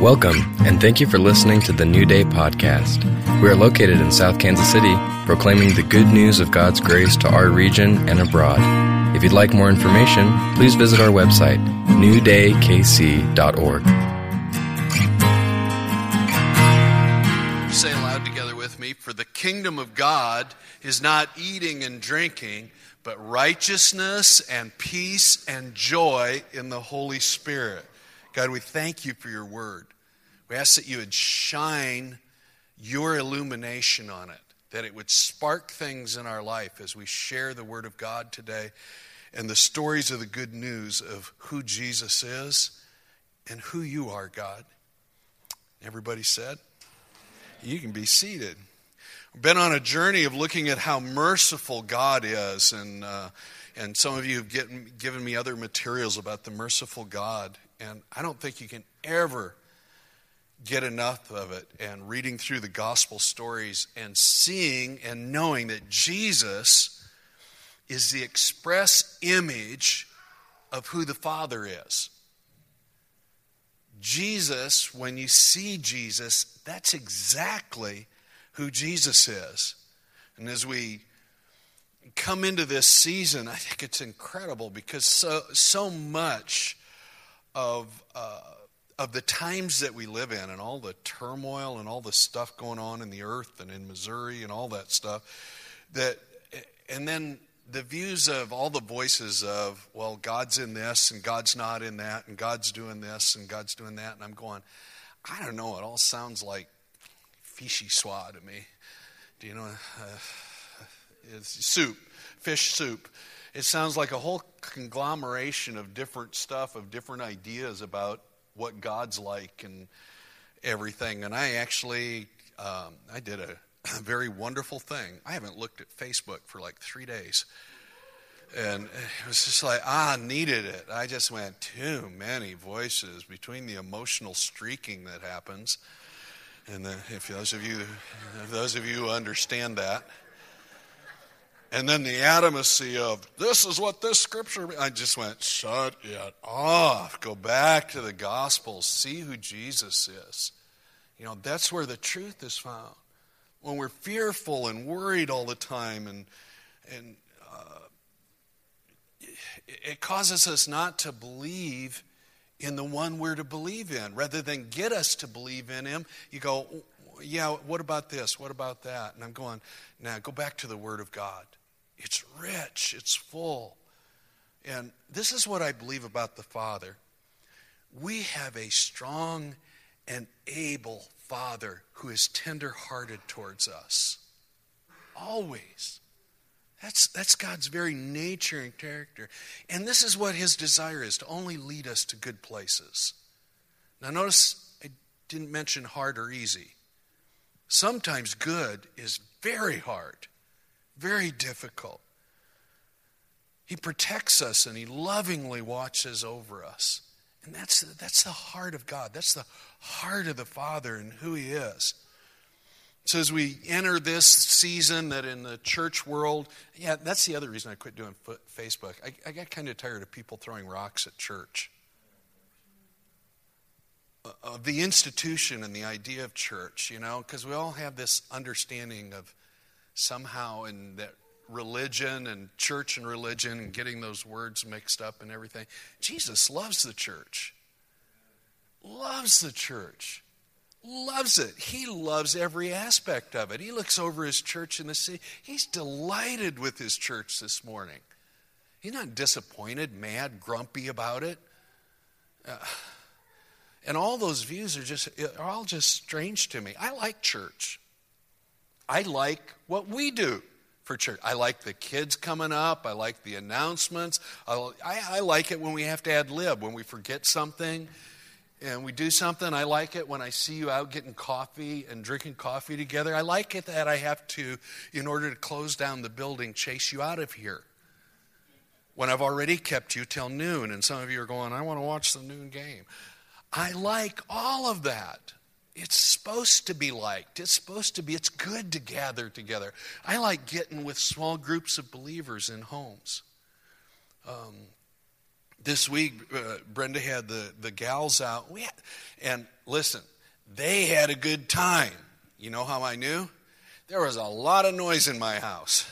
Welcome, and thank you for listening to the New Day podcast. We are located in South Kansas City, proclaiming the good news of God's grace to our region and abroad. If you'd like more information, please visit our website, newdaykc.org. Say aloud together with me For the kingdom of God is not eating and drinking, but righteousness and peace and joy in the Holy Spirit. God, we thank you for your word. We ask that you would shine your illumination on it, that it would spark things in our life as we share the word of God today and the stories of the good news of who Jesus is and who you are, God. Everybody said? You can be seated. Been on a journey of looking at how merciful God is, and, uh, and some of you have get, given me other materials about the merciful God. And I don't think you can ever get enough of it and reading through the gospel stories and seeing and knowing that Jesus is the express image of who the Father is. Jesus, when you see Jesus, that's exactly who Jesus is. And as we come into this season, I think it's incredible because so, so much of, uh, of the times that we live in and all the turmoil and all the stuff going on in the earth and in Missouri and all that stuff. That, and then the views of all the voices of, well, God's in this and God's not in that and God's doing this and God's doing that. And I'm going, I don't know, it all sounds like fishy swa to me. Do you know? Uh, it's soup, fish soup it sounds like a whole conglomeration of different stuff, of different ideas about what God's like and everything. And I actually, um, I did a, a very wonderful thing. I haven't looked at Facebook for like three days. And it was just like, ah, needed it. I just went, too many voices between the emotional streaking that happens. And the, if those of you, if those of you who understand that, and then the adamancy of this is what this scripture. I just went, shut it off. Go back to the gospel See who Jesus is. You know, that's where the truth is found. When we're fearful and worried all the time, and, and uh, it causes us not to believe in the one we're to believe in. Rather than get us to believe in Him, you go, yeah, what about this? What about that? And I'm going, now go back to the Word of God. It's rich, it's full. And this is what I believe about the Father. We have a strong and able Father who is tender hearted towards us. Always. That's, that's God's very nature and character. And this is what his desire is to only lead us to good places. Now, notice I didn't mention hard or easy. Sometimes good is very hard very difficult. He protects us and He lovingly watches over us. And that's, that's the heart of God. That's the heart of the Father and who He is. So as we enter this season that in the church world, yeah, that's the other reason I quit doing Facebook. I, I got kind of tired of people throwing rocks at church. Uh, of the institution and the idea of church, you know, because we all have this understanding of somehow in that religion and church and religion and getting those words mixed up and everything. Jesus loves the church. Loves the church. Loves it. He loves every aspect of it. He looks over his church in the city. He's delighted with his church this morning. He's not disappointed, mad, grumpy about it. Uh, and all those views are just are all just strange to me. I like church. I like what we do for church. I like the kids coming up. I like the announcements. I, I, like it when we have to ad lib, when we forget something and we do something. I like it when I see you out getting coffee and drinking coffee together. I like it that I have to, in order to close down the building, chase you out of here. When I've already kept you till noon, and some of you are going, I want to watch the noon game. I like all of that. It's supposed to be liked. It's supposed to be, it's good to gather together. I like getting with small groups of believers in homes. Um, this week, uh, Brenda had the, the gals out. Had, and listen, they had a good time. You know how I knew? There was a lot of noise in my house.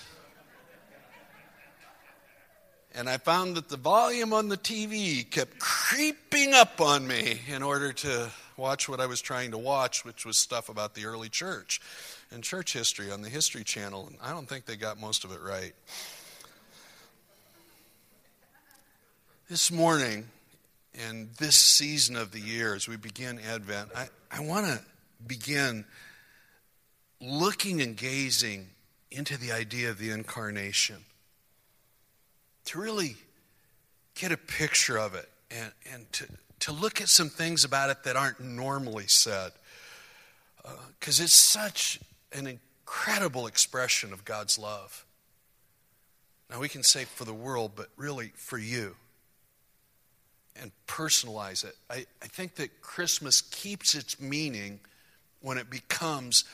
And I found that the volume on the TV kept creeping up on me in order to watch what I was trying to watch, which was stuff about the early church and church history on the History Channel. And I don't think they got most of it right. This morning, in this season of the year, as we begin Advent, I, I want to begin looking and gazing into the idea of the incarnation to really get a picture of it and, and to, to look at some things about it that aren't normally said. Because uh, it's such an incredible expression of God's love. Now, we can say for the world, but really for you. And personalize it. I, I think that Christmas keeps its meaning when it becomes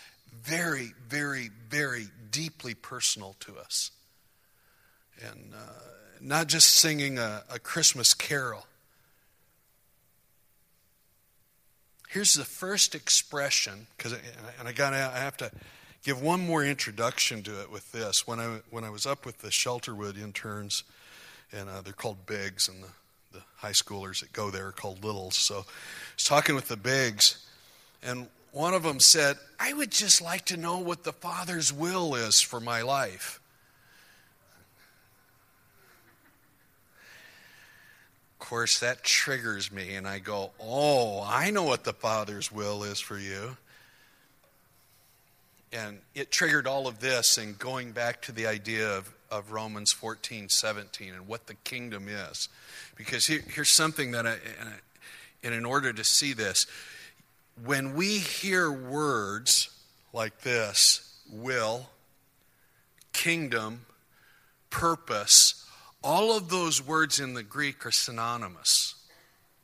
very, very, very deeply personal to us. And uh, not just singing a, a Christmas carol. Here's the first expression, because and I got I have to give one more introduction to it with this. When I when I was up with the Shelterwood interns, and uh, they're called Bigs, and the, the high schoolers that go there are called Littles. So I was talking with the Bigs, and one of them said, "I would just like to know what the Father's will is for my life." Course, that triggers me, and I go, Oh, I know what the Father's will is for you. And it triggered all of this, and going back to the idea of, of Romans 14, 17, and what the kingdom is. Because here, here's something that I, and in order to see this, when we hear words like this will, kingdom, purpose, all of those words in the Greek are synonymous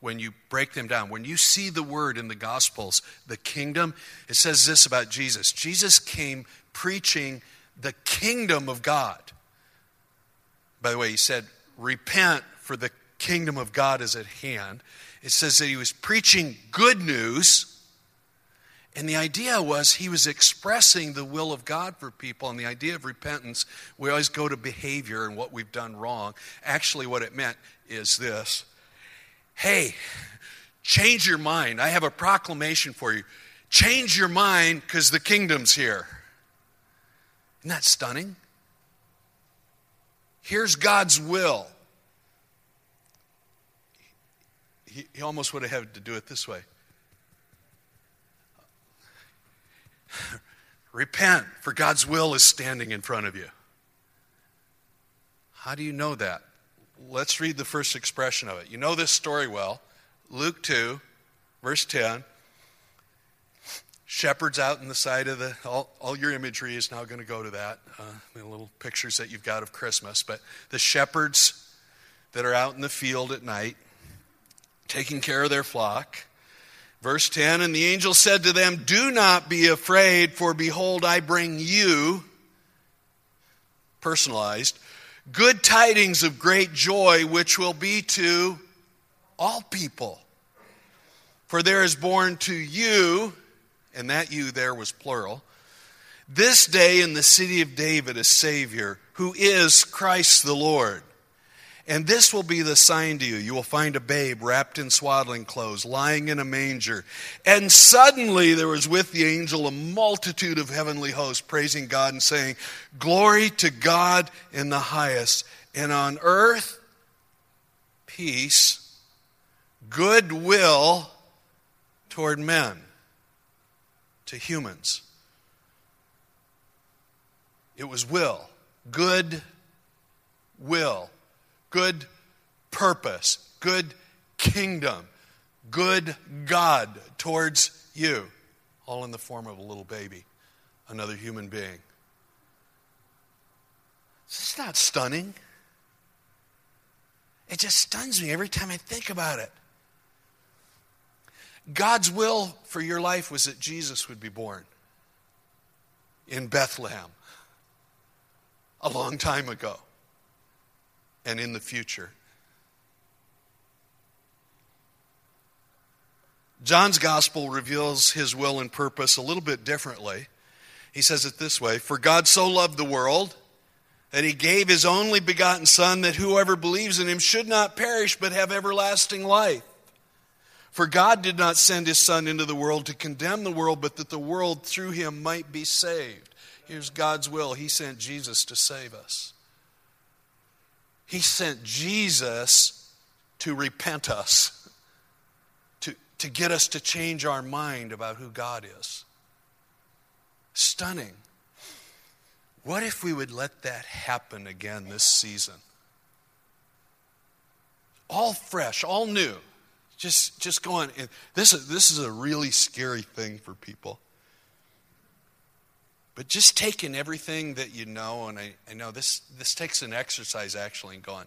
when you break them down. When you see the word in the Gospels, the kingdom, it says this about Jesus Jesus came preaching the kingdom of God. By the way, he said, Repent, for the kingdom of God is at hand. It says that he was preaching good news and the idea was he was expressing the will of God for people. And the idea of repentance, we always go to behavior and what we've done wrong. Actually, what it meant is this hey, change your mind. I have a proclamation for you. Change your mind because the kingdom's here. Isn't that stunning? Here's God's will. He, he almost would have had to do it this way. Repent, for God's will is standing in front of you. How do you know that? Let's read the first expression of it. You know this story well. Luke 2, verse 10. Shepherds out in the side of the, all, all your imagery is now going to go to that, uh, the little pictures that you've got of Christmas. But the shepherds that are out in the field at night, taking care of their flock, Verse 10 And the angel said to them, Do not be afraid, for behold, I bring you, personalized, good tidings of great joy, which will be to all people. For there is born to you, and that you there was plural, this day in the city of David a Savior, who is Christ the Lord. And this will be the sign to you. You will find a babe wrapped in swaddling clothes, lying in a manger. And suddenly there was with the angel a multitude of heavenly hosts praising God and saying, Glory to God in the highest, and on earth, peace, goodwill toward men, to humans. It was will, good will good purpose, good kingdom, good God towards you, all in the form of a little baby, another human being. It's not stunning. It just stuns me every time I think about it. God's will for your life was that Jesus would be born in Bethlehem a long time ago and in the future. John's gospel reveals his will and purpose a little bit differently. He says it this way For God so loved the world that he gave his only begotten Son, that whoever believes in him should not perish but have everlasting life. For God did not send his Son into the world to condemn the world, but that the world through him might be saved. Here's God's will. He sent Jesus to save us. He sent Jesus to repent us, to, to get us to change our mind about who God is. Stunning. What if we would let that happen again this season? All fresh, all new. Just, just going. This is, this is a really scary thing for people. But just taking everything that you know, and I, I know this, this takes an exercise actually, and going,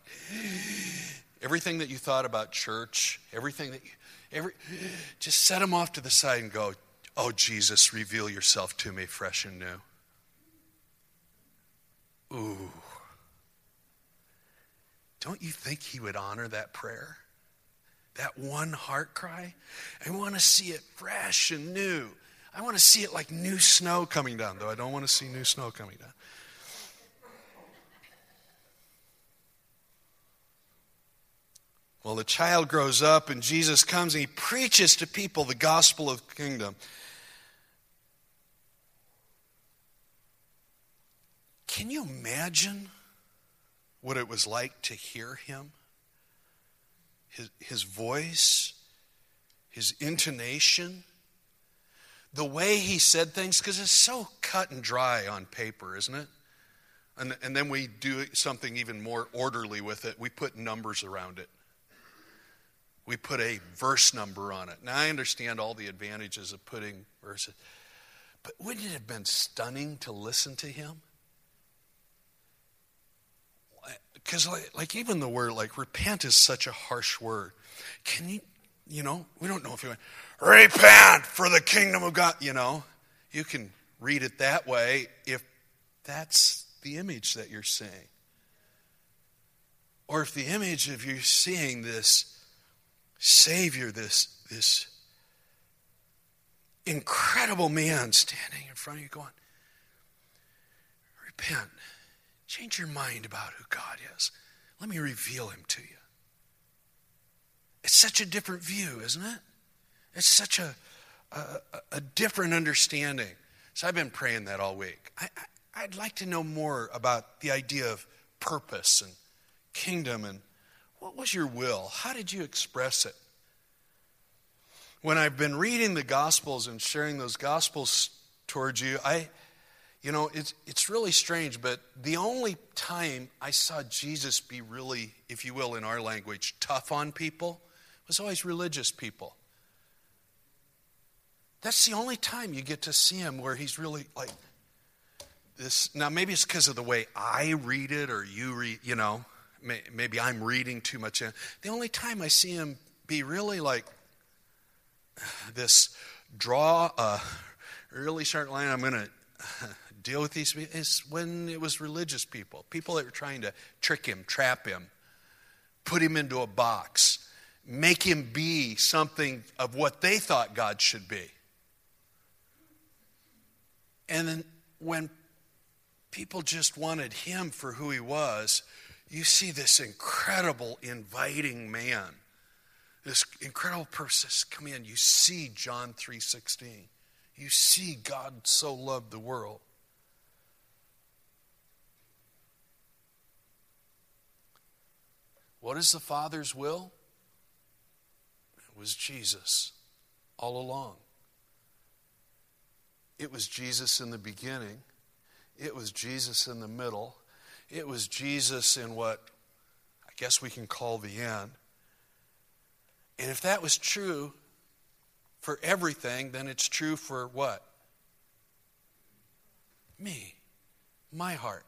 everything that you thought about church, everything that you, every, just set them off to the side and go, oh, Jesus, reveal yourself to me fresh and new. Ooh. Don't you think he would honor that prayer? That one heart cry? I want to see it fresh and new. I want to see it like new snow coming down, though I don't want to see new snow coming down. Well, the child grows up and Jesus comes and he preaches to people the gospel of the kingdom. Can you imagine what it was like to hear him? His, his voice, his intonation, the way he said things, because it's so cut and dry on paper, isn't it? And, and then we do something even more orderly with it. We put numbers around it. We put a verse number on it. Now, I understand all the advantages of putting verses, but wouldn't it have been stunning to listen to him? Because, like, like, even the word, like, repent is such a harsh word. Can you, you know, we don't know if you went, repent for the kingdom of God, you know. You can read it that way if that's the image that you're seeing. Or if the image of you seeing this Savior, this, this incredible man standing in front of you going, repent. Change your mind about who God is. Let me reveal him to you. It's such a different view, isn't it? It's such a, a, a different understanding. So I've been praying that all week. I, I, I'd like to know more about the idea of purpose and kingdom and what was your will? How did you express it? When I've been reading the Gospels and sharing those Gospels towards you, I, you know, it's, it's really strange, but the only time I saw Jesus be really, if you will, in our language, tough on people was always religious people. That's the only time you get to see him where he's really like this. Now, maybe it's because of the way I read it or you read, you know, maybe I'm reading too much. The only time I see him be really like this draw a really sharp line, I'm going to deal with these is when it was religious people, people that were trying to trick him, trap him, put him into a box, make him be something of what they thought God should be. And then when people just wanted him for who he was, you see this incredible, inviting man, this incredible person come in. You see John 3:16. You see God so loved the world. What is the Father's will? It was Jesus all along. It was Jesus in the beginning. It was Jesus in the middle. It was Jesus in what I guess we can call the end. And if that was true for everything, then it's true for what? Me, my heart.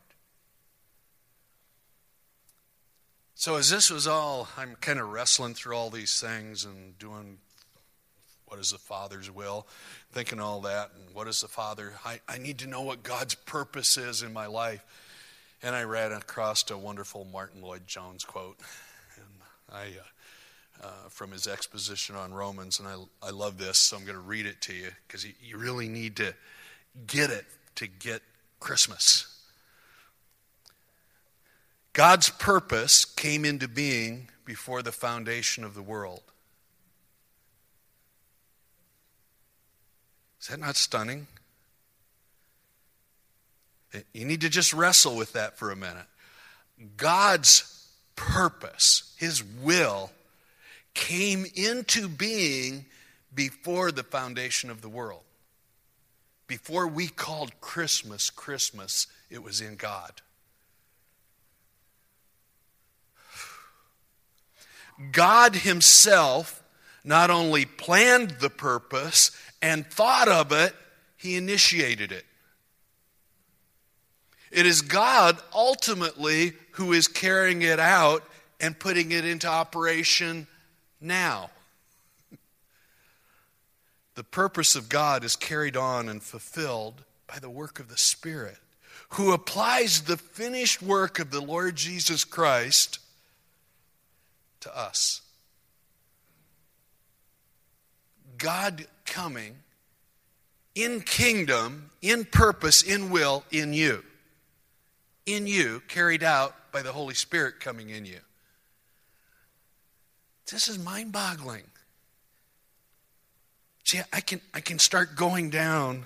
So, as this was all, I'm kind of wrestling through all these things and doing what is the Father's will, thinking all that, and what is the Father? I, I need to know what God's purpose is in my life. And I ran across a wonderful Martyn Lloyd-Jones quote. And I, uh, uh, from his exposition on Romans, and I, I love this, so I'm going to read it to you because you, you really need to get it to get Christmas. God's purpose came into being before the foundation of the world. Is that not stunning? Eh, you need to just wrestle with that for a minute. God's purpose, His will, came into being before the foundation of the world. Before we called Christmas Christmas, it was in God. God Himself not only planned the purpose and thought of it, He initiated it. It is God ultimately who is carrying it out and putting it into operation now. The purpose of God is carried on and fulfilled by the work of the Spirit, who applies the finished work of the Lord Jesus Christ to us. God coming in kingdom, in purpose, in will, in you. In you, carried out by the Holy Spirit coming in you. This is mind boggling. See, I can, I can start going down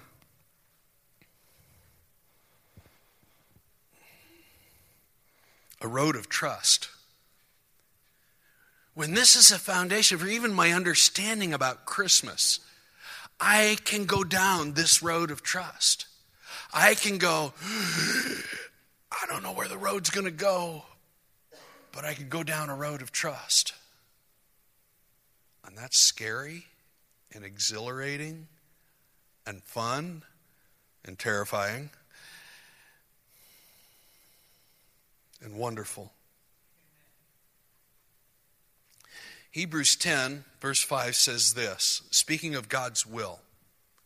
a road of trust. When this is a foundation for even my understanding about Christmas, I can go down this road of trust. I can go, I don't know where the road's going to go, but I can go down a road of trust. And that's scary and exhilarating and fun and terrifying and wonderful. Hebrews 10, verse 5 says this, speaking of God's will,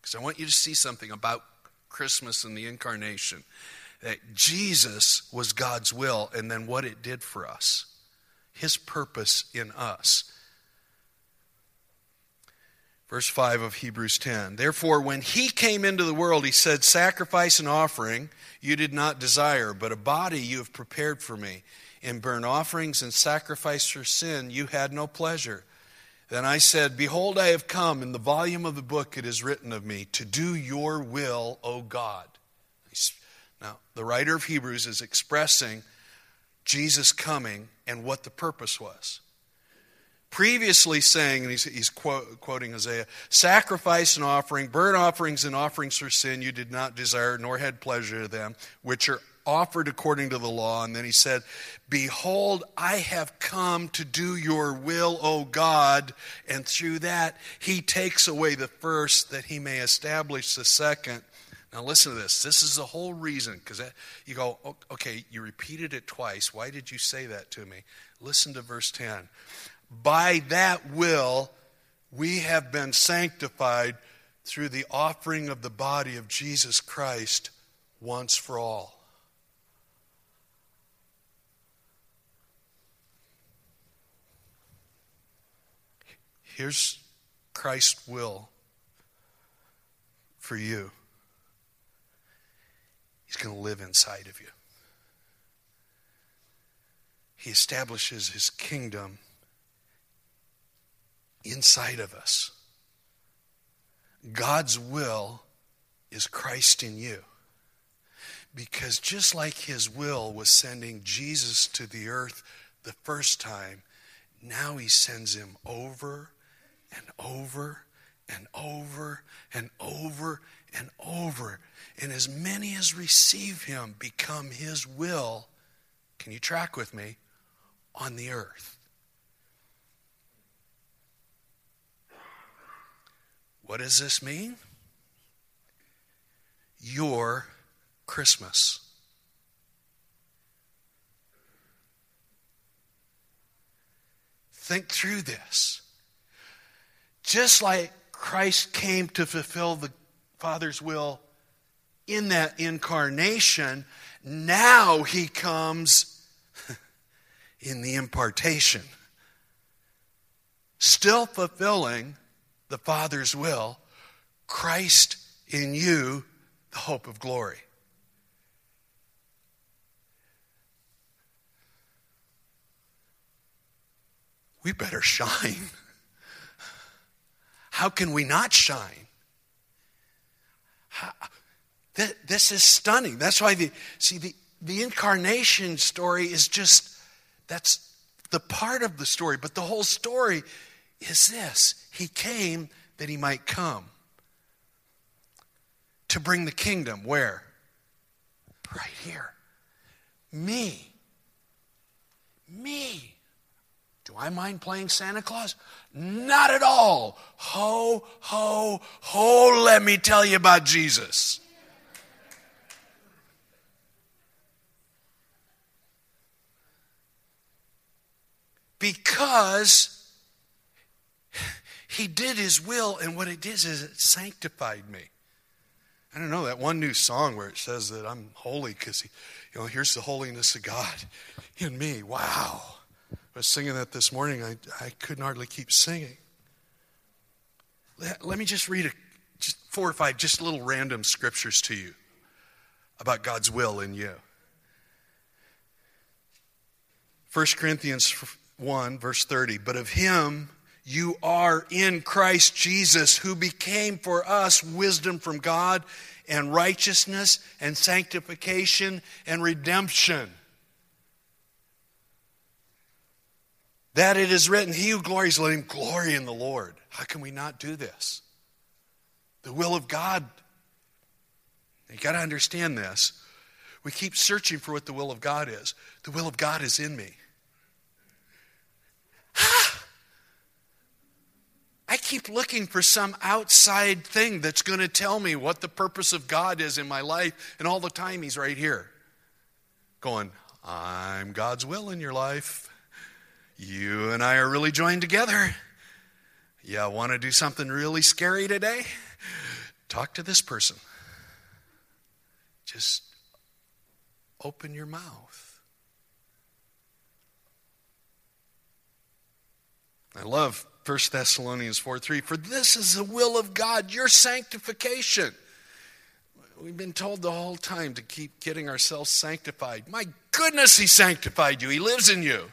because I want you to see something about Christmas and the incarnation that Jesus was God's will and then what it did for us, his purpose in us. Verse 5 of Hebrews 10. Therefore, when he came into the world, he said, Sacrifice and offering you did not desire, but a body you have prepared for me. In burnt offerings and sacrifice for sin you had no pleasure. Then I said, Behold, I have come. In the volume of the book it is written of me, to do your will, O God. Now, the writer of Hebrews is expressing Jesus coming and what the purpose was previously saying, and he's, he's quote, quoting Isaiah, sacrifice and offering, burnt offerings and offerings for sin you did not desire, nor had pleasure in them, which are offered according to the law. And then he said, Behold, I have come to do your will, O God. And through that, he takes away the first that he may establish the second. Now, listen to this. This is the whole reason, because you go, okay, you repeated it twice. Why did you say that to me? Listen to verse 10. By that will, we have been sanctified through the offering of the body of Jesus Christ once for all. Here's Christ's will for you. He's going to live inside of you. He establishes his kingdom inside of us. God's will is Christ in you. Because just like his will was sending Jesus to the earth the first time, now he sends him over and over and over and over and over. And as many as receive him become his will. Can you track with me? On the earth. What does this mean? Your Christmas. Think through this. Just like Christ came to fulfill the Father's will in that incarnation, now he comes in the impartation. still fulfilling the Father's will, Christ in you, the hope of glory. We better shine. How can we not shine? This is stunning. That's why the see the, the incarnation story is just that's the part of the story, but the whole story is this. He came that he might come to bring the kingdom where? Right here. Me. Me. Do I mind playing Santa Claus? Not at all. Ho, ho, ho, let me tell you about Jesus. Because he did his will, and what it did is it sanctified me. I don't know that one new song where it says that I'm holy because, you know, here's the holiness of God in me. Wow. I was singing that this morning. I, I couldn't hardly keep singing. Let, let me just read a, just four or five just little random scriptures to you about God's will in you. 1 Corinthians 1, verse 30. But of him you are in Christ Jesus, who became for us wisdom from God and righteousness and sanctification and redemption. That it is written, He who glories, let him glory in the Lord. How can we not do this? The will of God. You got to understand this. We keep searching for what the will of God is. The will of God is in me. I keep looking for some outside thing that's going to tell me what the purpose of God is in my life, and all the time He's right here going, I'm God's will in your life. You and I are really joined together. Yeah, I want to do something really scary today? Talk to this person. Just open your mouth. I love 1 Thessalonians 4 3. For this is the will of God, your sanctification. We've been told the whole time to keep getting ourselves sanctified. My goodness, He sanctified you, He lives in you.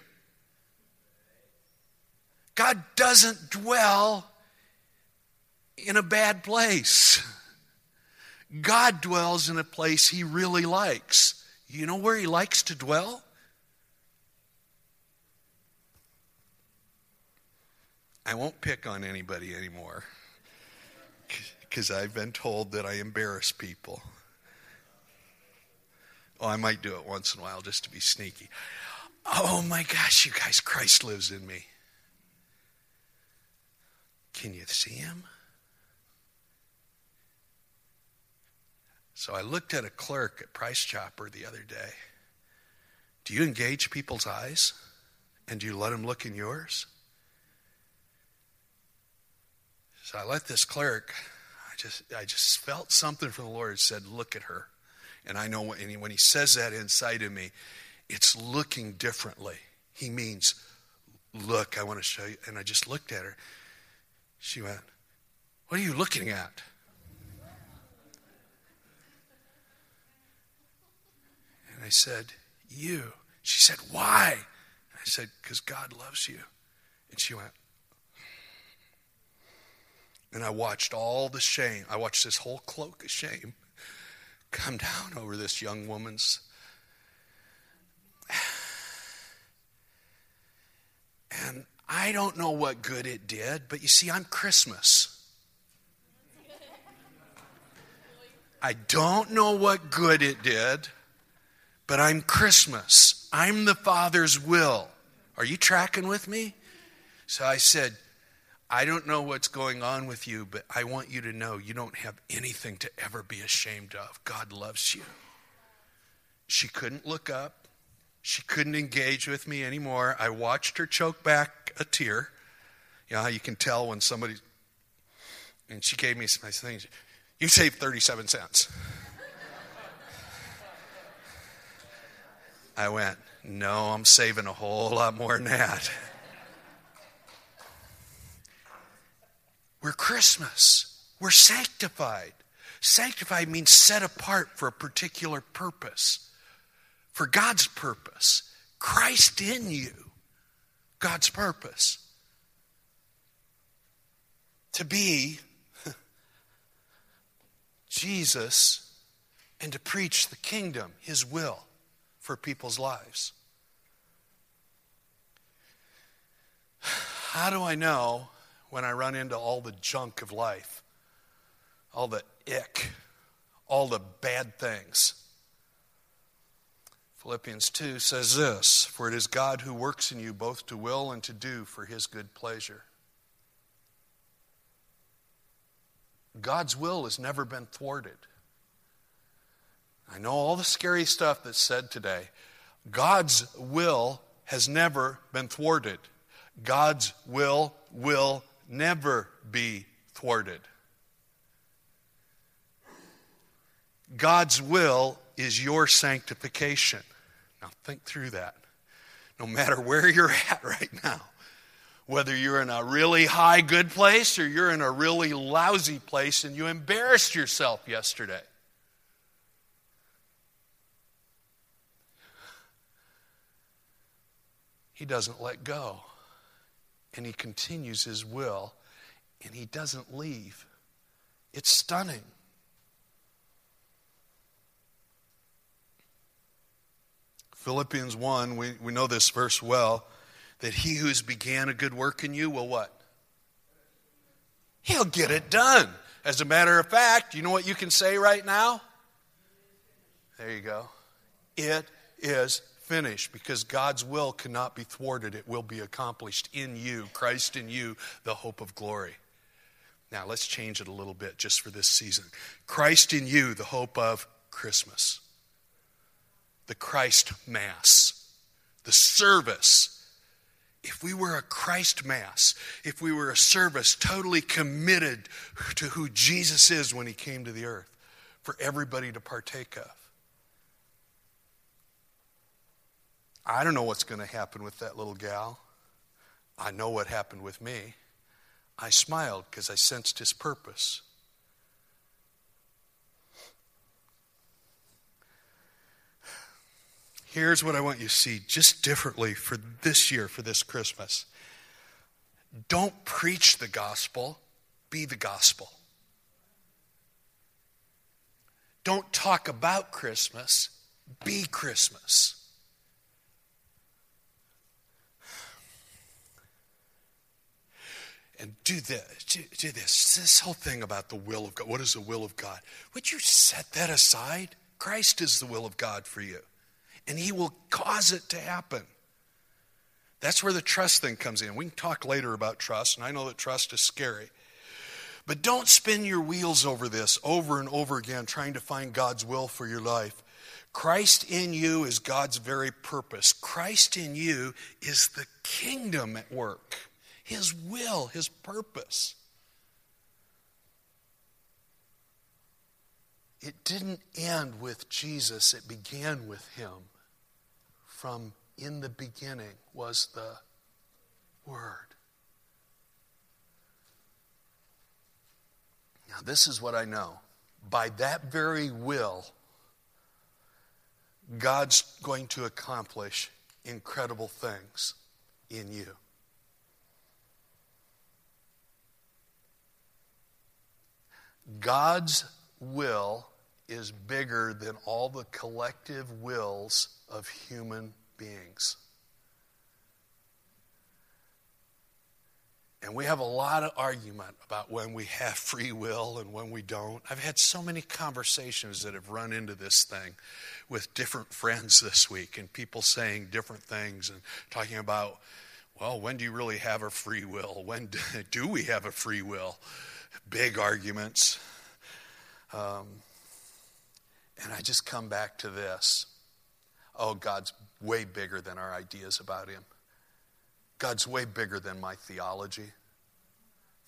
God doesn't dwell in a bad place. God dwells in a place He really likes. You know where He likes to dwell? I won't pick on anybody anymore because I've been told that I embarrass people. Oh, I might do it once in a while just to be sneaky. Oh my gosh, you guys, Christ lives in me. Can you see him? So I looked at a clerk at Price Chopper the other day. Do you engage people's eyes? And do you let them look in yours? So I let this clerk, I just, I just felt something from the Lord said, look at her. And I know when he, when he says that inside of me, it's looking differently. He means, look, I want to show you. And I just looked at her. She went, What are you looking at? And I said, You. She said, Why? I said, Because God loves you. And she went, and I watched all the shame. I watched this whole cloak of shame come down over this young woman's. And I don't know what good it did, but you see, I'm Christmas. I don't know what good it did, but I'm Christmas. I'm the Father's will. Are you tracking with me? So I said, I don't know what's going on with you, but I want you to know you don't have anything to ever be ashamed of. God loves you. She couldn't look up. She couldn't engage with me anymore. I watched her choke back a tear. You know how you can tell when somebody. And she gave me some nice things. You saved 37 cents. I went, No, I'm saving a whole lot more than that. We're Christmas. We're sanctified. Sanctified means set apart for a particular purpose, for God's purpose. Christ in you, God's purpose. To be Jesus and to preach the kingdom, His will for people's lives. How do I know when I run into all the junk of life, all the ick, all the bad things? Philippians 2 says this For it is God who works in you both to will and to do for his good pleasure. God's will has never been thwarted. I know all the scary stuff that's said today. God's will has never been thwarted. God's will will never be thwarted. God's will is your sanctification. Now, think through that. No matter where you're at right now, whether you're in a really high good place or you're in a really lousy place and you embarrassed yourself yesterday. He doesn't let go. And he continues his will and he doesn't leave. It's stunning. Philippians 1, we, we know this verse well, that he who's began a good work in you will what? He'll get it done. As a matter of fact, you know what you can say right now? There you go. It is finished because God's will cannot be thwarted. It will be accomplished in you, Christ in you, the hope of glory. Now, let's change it a little bit just for this season. Christ in you, the hope of Christmas the Christ Mass, the service. If we were a Christ Mass, if we were a service totally committed to who Jesus is when he came to the earth, for everybody to partake of. I don't know what's going to happen with that little gal. I know what happened with me. I smiled because I sensed his purpose. Here's what I want you to see just differently for this year, for this Christmas. Don't preach the gospel, be the gospel. Don't talk about Christmas, be Christmas. and do this, do, this. This whole thing about the will of God. What is the will of God? Would you set that aside? Christ is the will of God for you and He will cause it to happen. That's where the trust thing comes in. We can talk later about trust, and I know that trust is scary. But don't spin your wheels over this over and over again, trying to find God's will for your life. Christ in you is God's very purpose. Christ in you is the kingdom at work, His will, His purpose. It didn't end with Jesus, it began with Him from in the beginning was the Word. Now, this is what I know. By that very will, God's going to accomplish incredible things in you. God's will is bigger than all the collective wills of human beings. And we have a lot of argument about when we have free will and when we don't. I've had so many conversations that have run into this thing with different friends this week and people saying different things and talking about, well, when do you really have a free will? When do we have a free will? Big arguments. Um, and I just come back to this. Oh, God's way bigger than our ideas about Him. God's way bigger than my theology.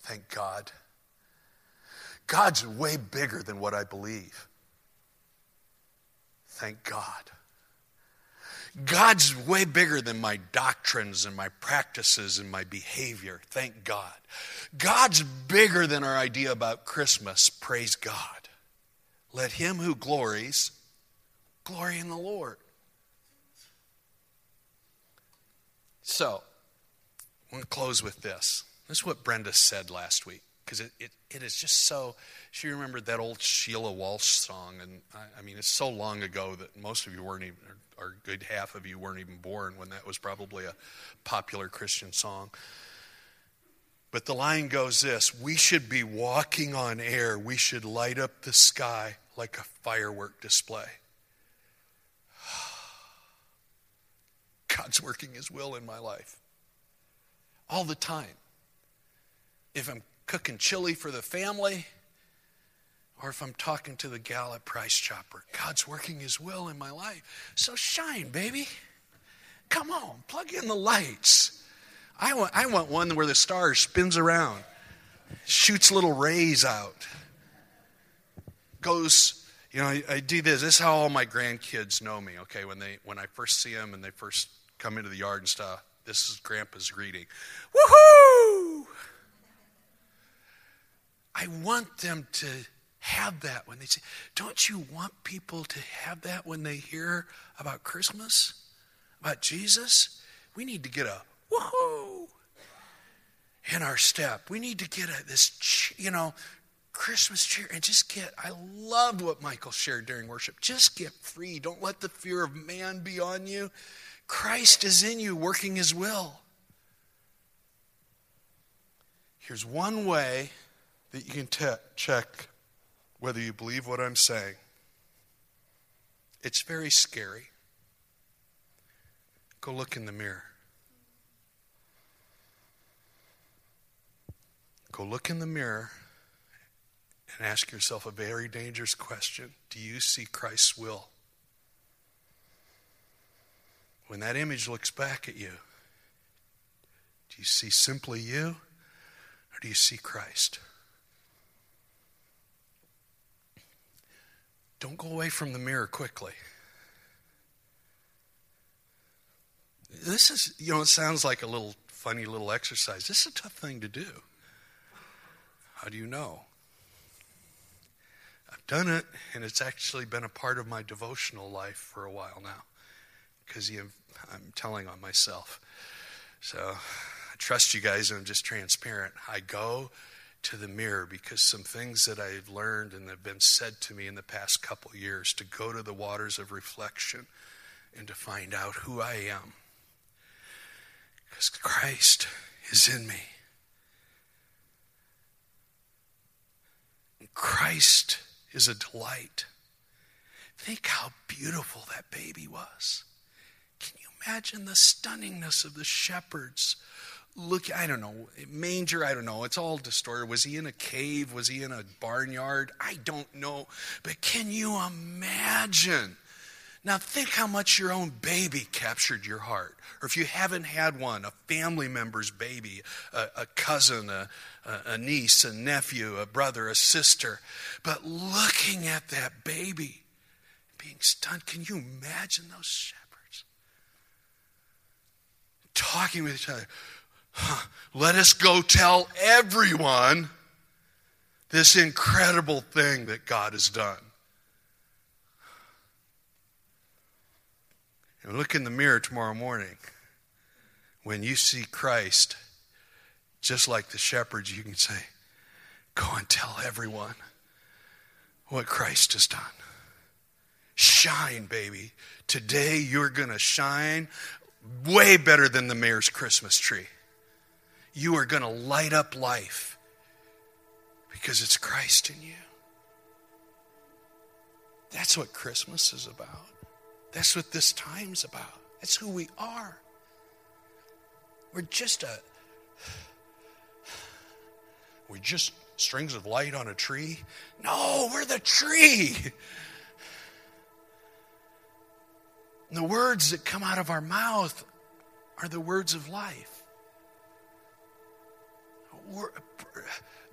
Thank God. God's way bigger than what I believe. Thank God. God's way bigger than my doctrines and my practices and my behavior. Thank God. God's bigger than our idea about Christmas. Praise God. Let him who glories glory in the Lord. So, I want to close with this. This is what Brenda said last week because it, it, it is just so. She remembered that old Sheila Walsh song, and I, I, mean, it's so long ago that most of you weren't even, or a good half of you weren't even born when that was probably a popular Christian song. But the line goes this We should be walking on air, we should light up the sky like a firework display. God's working His will in my life all the time. If I'm cooking chili for the family, or if I'm talking to the gal at Price Chopper, God's working His will in my life. So shine, baby. Come on, plug in the lights. I want, I want one where the star spins around, shoots little rays out, goes you know, I, I, do this. This is how all my grandkids know me. Okay, when they when I first see them and they first come into the yard and stuff, this is Grandpa's greeting. Woohoo! I want them to have that when they say, Don't you want people to have that when they hear about Christmas, about Jesus? We need to get a woohoo in our step. We need to get a, this, you know, Christmas cheer and just get, I loved what Michael shared during worship. Just get free. Don't let the fear of man be on you. Christ is in you working his will. Here's one way that you can check whether you believe what I'm saying. It's very scary. Go look in the mirror. Go look in the mirror and ask yourself a very dangerous question Do you see Christ's will? When that image looks back at you, do you see simply you or do you see Christ? Don't go away from the mirror quickly. This is, you know, it sounds like a little funny little exercise. This is a tough thing to do. How do you know? I've done it, and it's actually been a part of my devotional life for a while now because I'm telling on myself. So I trust you guys, and I'm just transparent. I go to the mirror because some things that I've learned and have been said to me in the past couple years to go to the waters of reflection and to find out who I am. Because Christ is in me. Christ is a delight. Think how beautiful that baby was. Imagine the stunningness of the shepherds? Look, I don't know, manger, I don't know. It's all distorted. Was he in a cave? Was he in a barnyard? I don't know. But can you imagine? Now, think how much your own baby captured your heart. Or if you haven't had one, a family member's baby, a, a cousin, a, a niece, a nephew, a brother, a sister. But looking at that baby, being stunned, can you imagine those shepherds? Talking with each other. Huh, let us go tell everyone this incredible thing that God has done. And look in the mirror tomorrow morning. When you see Christ, just like the shepherds, you can say, Go and tell everyone what Christ has done. Shine, baby. Today you're going to shine way better than the mayor's Christmas tree. You are going to light up life because it's Christ in you. That's what Christmas is about. That's what this time's about. That's who we are. We're just a we're just strings of light on a tree. No, we're the tree. And the words that come out of our mouth are the words of life. We're,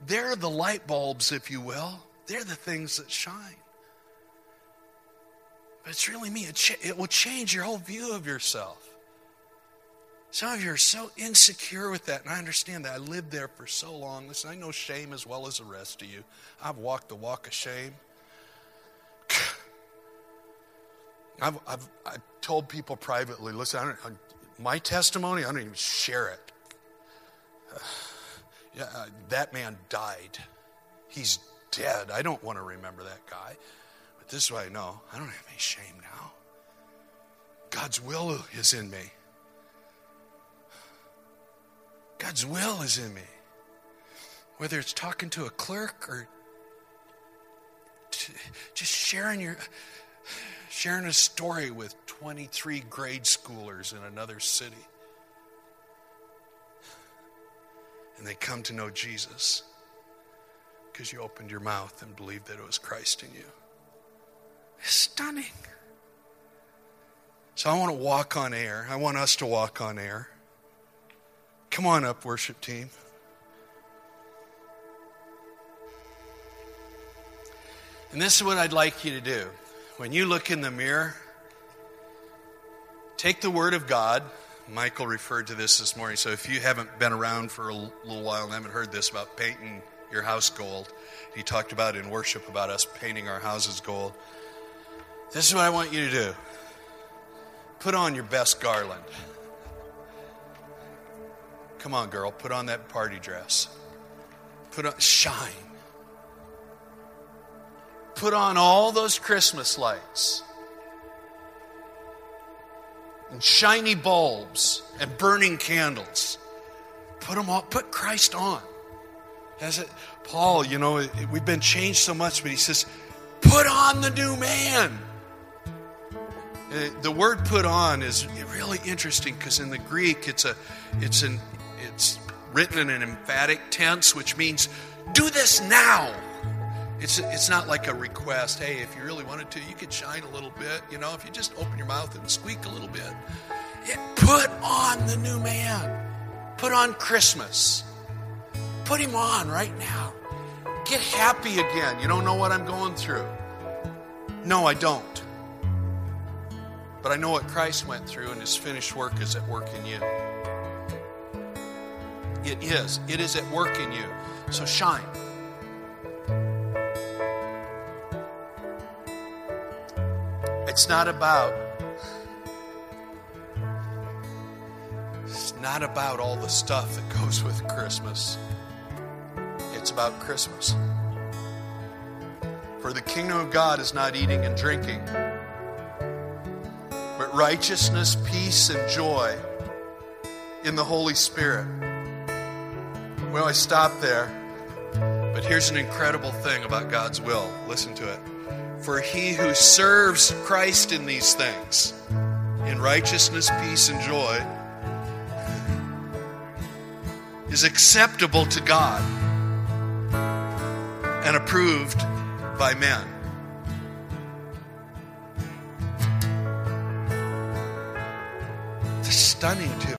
they're the light bulbs, if you will. They're the things that shine. But it's really me. It, ch- it will change your whole view of yourself. Some of you are so insecure with that, and I understand that. I lived there for so long. Listen, I know shame as well as the rest of you. I've walked the walk of shame. I've, I've, I've told people privately, listen, I don't, my testimony, I don't even share it. Uh, yeah, uh, that man died. He's dead. I don't want to remember that guy. But this way, no, I I don't have any shame now. God's will is in me. God's will is in me. Whether it's talking to a clerk or just sharing your sharing a story with 23 grade schoolers in another city. And they come to know Jesus because you opened your mouth and believed that it was Christ in you. It's stunning. So I want to walk on air. I want us to walk on air. Come on up, worship team. And this is what I'd like you to do. When you look in the mirror, take the Word of God. Michael referred to this this morning. So if you haven't been around for a little while and haven't heard this about painting your house gold, he talked about in worship about us painting our houses gold. This is what I want you to do put on your best garland. Come on, girl, put on that party dress. Put on, shine. Put on all those Christmas lights and shiny bulbs and burning candles. Put them all, put Christ on. As it, Paul, you know, we've been changed so much, but he says, put on the new man. Uh, the word put on is really interesting because in the Greek it's a it's an it's written in an emphatic tense, which means do this now. It's, it's not like a request. Hey, if you really wanted to, you could shine a little bit. You know, if you just open your mouth and squeak a little bit. It, put on the new man. Put on Christmas. Put him on right now. Get happy again. You don't know what I'm going through. No, I don't. But I know what Christ went through, and his finished work is at work in you. It is. It is at work in you. So shine. It's not about It's not about all the stuff that goes with Christmas. It's about Christmas. For the kingdom of God is not eating and drinking, but righteousness, peace, and joy in the Holy Spirit. Well, I stop there. But here's an incredible thing about God's will. Listen to it. For he who serves Christ in these things, in righteousness, peace, and joy, is acceptable to God and approved by men. It's stunning to